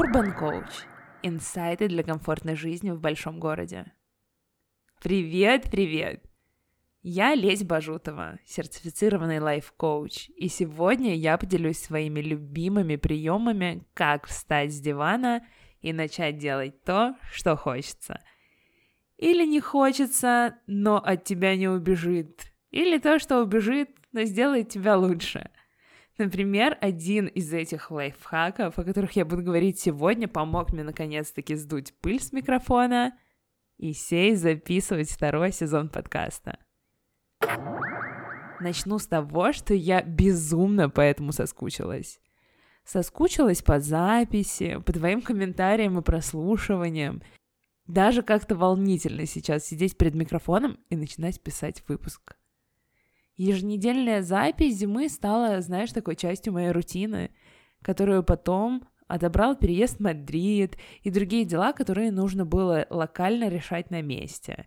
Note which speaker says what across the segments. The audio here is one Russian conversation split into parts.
Speaker 1: Urban Coach. Инсайты для комфортной жизни в большом городе. Привет, привет! Я Лесь Бажутова, сертифицированный лайф-коуч, и сегодня я поделюсь своими любимыми приемами, как встать с дивана и начать делать то, что хочется. Или не хочется, но от тебя не убежит. Или то, что убежит, но сделает тебя лучше – Например, один из этих лайфхаков, о которых я буду говорить сегодня, помог мне наконец-таки сдуть пыль с микрофона и сесть записывать второй сезон подкаста. Начну с того, что я безумно по этому соскучилась. Соскучилась по записи, по твоим комментариям и прослушиваниям. Даже как-то волнительно сейчас сидеть перед микрофоном и начинать писать выпуск. Еженедельная запись зимы стала, знаешь, такой частью моей рутины, которую потом отобрал переезд в Мадрид и другие дела, которые нужно было локально решать на месте.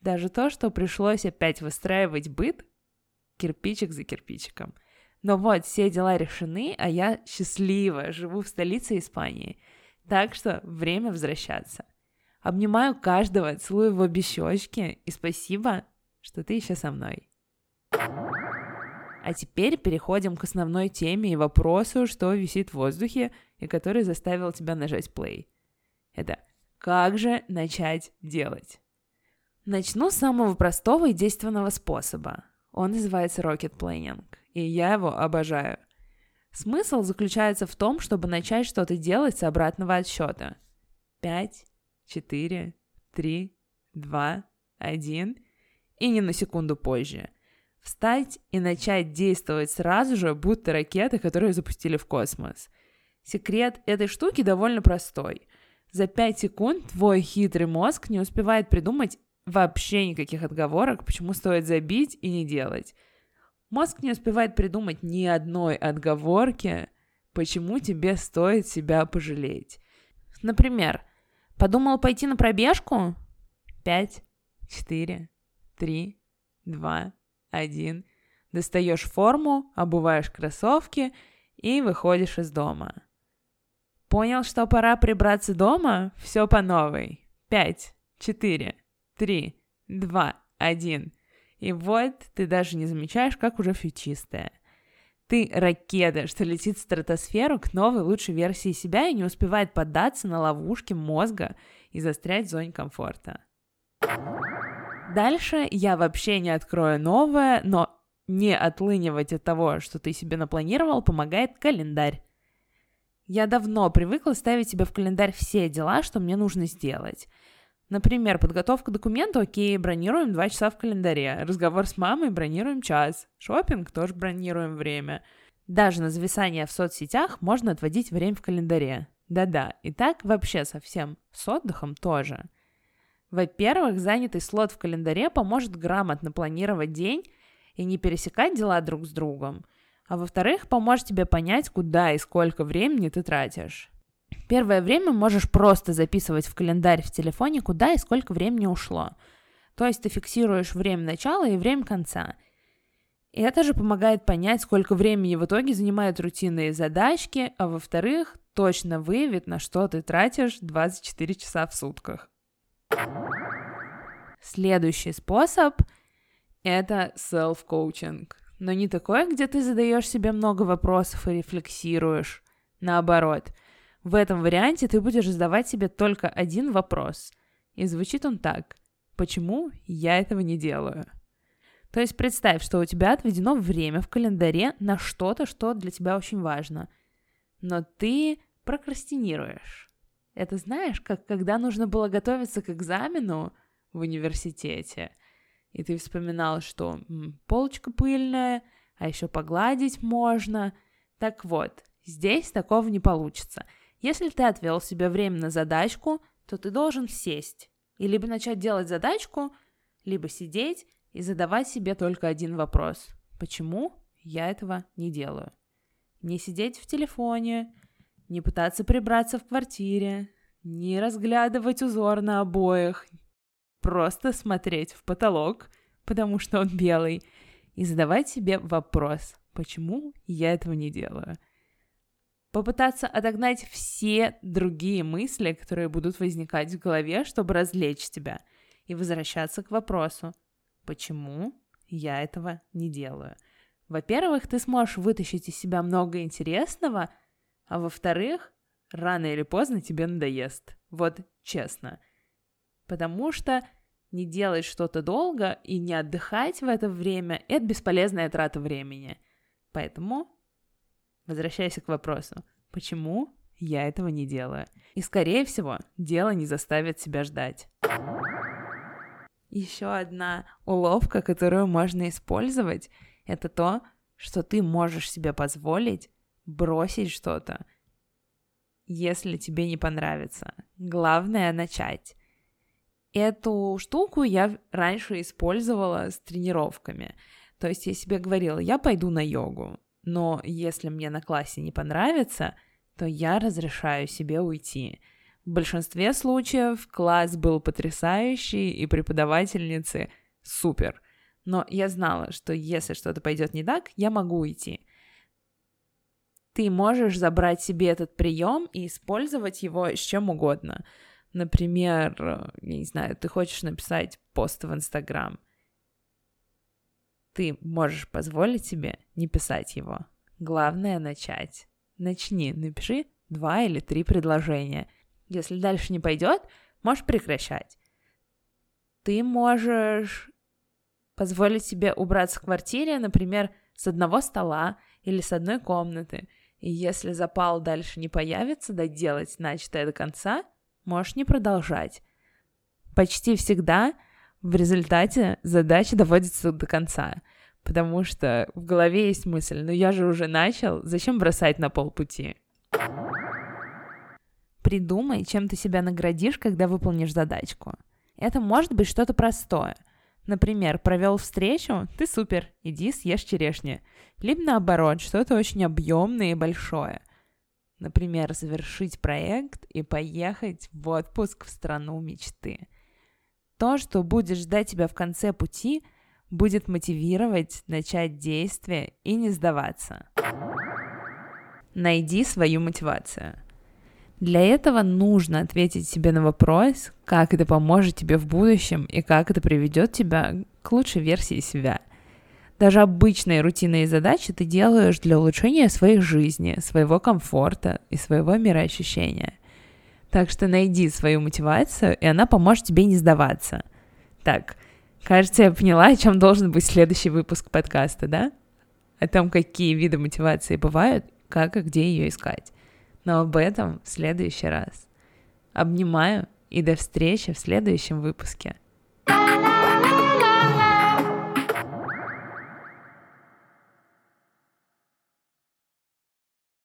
Speaker 1: Даже то, что пришлось опять выстраивать быт, кирпичик за кирпичиком. Но вот, все дела решены, а я счастлива, живу в столице Испании. Так что время возвращаться. Обнимаю каждого, целую в обе щечки и спасибо, что ты еще со мной. А теперь переходим к основной теме и вопросу, что висит в воздухе и который заставил тебя нажать play. Это как же начать делать? Начну с самого простого и действенного способа. Он называется Rocket Planning, и я его обожаю. Смысл заключается в том, чтобы начать что-то делать с обратного отсчета. 5, 4, 3, 2, 1 и не на секунду позже – Встать и начать действовать сразу же, будто ракеты, которые запустили в космос. Секрет этой штуки довольно простой. За 5 секунд твой хитрый мозг не успевает придумать вообще никаких отговорок, почему стоит забить и не делать. Мозг не успевает придумать ни одной отговорки, почему тебе стоит себя пожалеть. Например, подумал пойти на пробежку? 5, 4, 3, 2, один. Достаешь форму, обуваешь кроссовки и выходишь из дома. Понял, что пора прибраться дома? Все по новой. Пять, четыре, три, два, один. И вот ты даже не замечаешь, как уже все чистое. Ты ракета, что летит в стратосферу к новой лучшей версии себя и не успевает поддаться на ловушки мозга и застрять в зоне комфорта. Дальше я вообще не открою новое, но не отлынивать от того, что ты себе напланировал, помогает календарь. Я давно привыкла ставить себе в календарь все дела, что мне нужно сделать. Например, подготовка документа, окей, бронируем 2 часа в календаре. Разговор с мамой, бронируем час. Шопинг тоже бронируем время. Даже на зависание в соцсетях можно отводить время в календаре. Да-да, и так вообще совсем. С отдыхом тоже. Во-первых, занятый слот в календаре поможет грамотно планировать день и не пересекать дела друг с другом. А во-вторых, поможет тебе понять, куда и сколько времени ты тратишь. Первое время можешь просто записывать в календарь в телефоне, куда и сколько времени ушло. То есть ты фиксируешь время начала и время конца. И это же помогает понять, сколько времени в итоге занимают рутинные задачки, а во-вторых, точно выявит, на что ты тратишь 24 часа в сутках. Следующий способ — это self-coaching. Но не такой, где ты задаешь себе много вопросов и рефлексируешь. Наоборот, в этом варианте ты будешь задавать себе только один вопрос. И звучит он так. Почему я этого не делаю? То есть представь, что у тебя отведено время в календаре на что-то, что для тебя очень важно. Но ты прокрастинируешь. Это знаешь, как когда нужно было готовиться к экзамену в университете, и ты вспоминал, что полочка пыльная, а еще погладить можно. Так вот, здесь такого не получится. Если ты отвел себе время на задачку, то ты должен сесть и либо начать делать задачку, либо сидеть и задавать себе только один вопрос. Почему я этого не делаю? Не сидеть в телефоне, не пытаться прибраться в квартире, не разглядывать узор на обоях, просто смотреть в потолок, потому что он белый, и задавать себе вопрос, почему я этого не делаю. попытаться отогнать все другие мысли, которые будут возникать в голове, чтобы развлечь тебя, и возвращаться к вопросу, почему я этого не делаю. Во-первых, ты сможешь вытащить из себя много интересного, а во-вторых, рано или поздно тебе надоест. Вот честно. Потому что не делать что-то долго и не отдыхать в это время — это бесполезная трата времени. Поэтому возвращайся к вопросу, почему я этого не делаю? И, скорее всего, дело не заставит себя ждать. Еще одна уловка, которую можно использовать, это то, что ты можешь себе позволить бросить что-то, если тебе не понравится. Главное начать. Эту штуку я раньше использовала с тренировками. То есть я себе говорила, я пойду на йогу, но если мне на классе не понравится, то я разрешаю себе уйти. В большинстве случаев класс был потрясающий, и преподавательницы супер. Но я знала, что если что-то пойдет не так, я могу уйти. Ты можешь забрать себе этот прием и использовать его с чем угодно. Например, я не знаю, ты хочешь написать пост в Инстаграм. Ты можешь позволить себе не писать его. Главное начать. Начни, напиши два или три предложения. Если дальше не пойдет, можешь прекращать. Ты можешь позволить себе убраться в квартире, например, с одного стола или с одной комнаты. И если запал дальше не появится, доделать начатое до конца, можешь не продолжать. Почти всегда в результате задача доводится до конца, потому что в голове есть мысль, ну я же уже начал, зачем бросать на полпути? Придумай, чем ты себя наградишь, когда выполнишь задачку. Это может быть что-то простое. Например, провел встречу, ты супер, иди съешь черешни. Либо наоборот, что-то очень объемное и большое – Например, завершить проект и поехать в отпуск в страну мечты. То, что будет ждать тебя в конце пути, будет мотивировать начать действие и не сдаваться. Найди свою мотивацию. Для этого нужно ответить себе на вопрос, как это поможет тебе в будущем и как это приведет тебя к лучшей версии себя – даже обычные рутинные задачи ты делаешь для улучшения своей жизни, своего комфорта и своего мироощущения. Так что найди свою мотивацию, и она поможет тебе не сдаваться. Так, кажется, я поняла, о чем должен быть следующий выпуск подкаста, да? О том, какие виды мотивации бывают, как и где ее искать. Но об этом в следующий раз. Обнимаю и до встречи в следующем выпуске.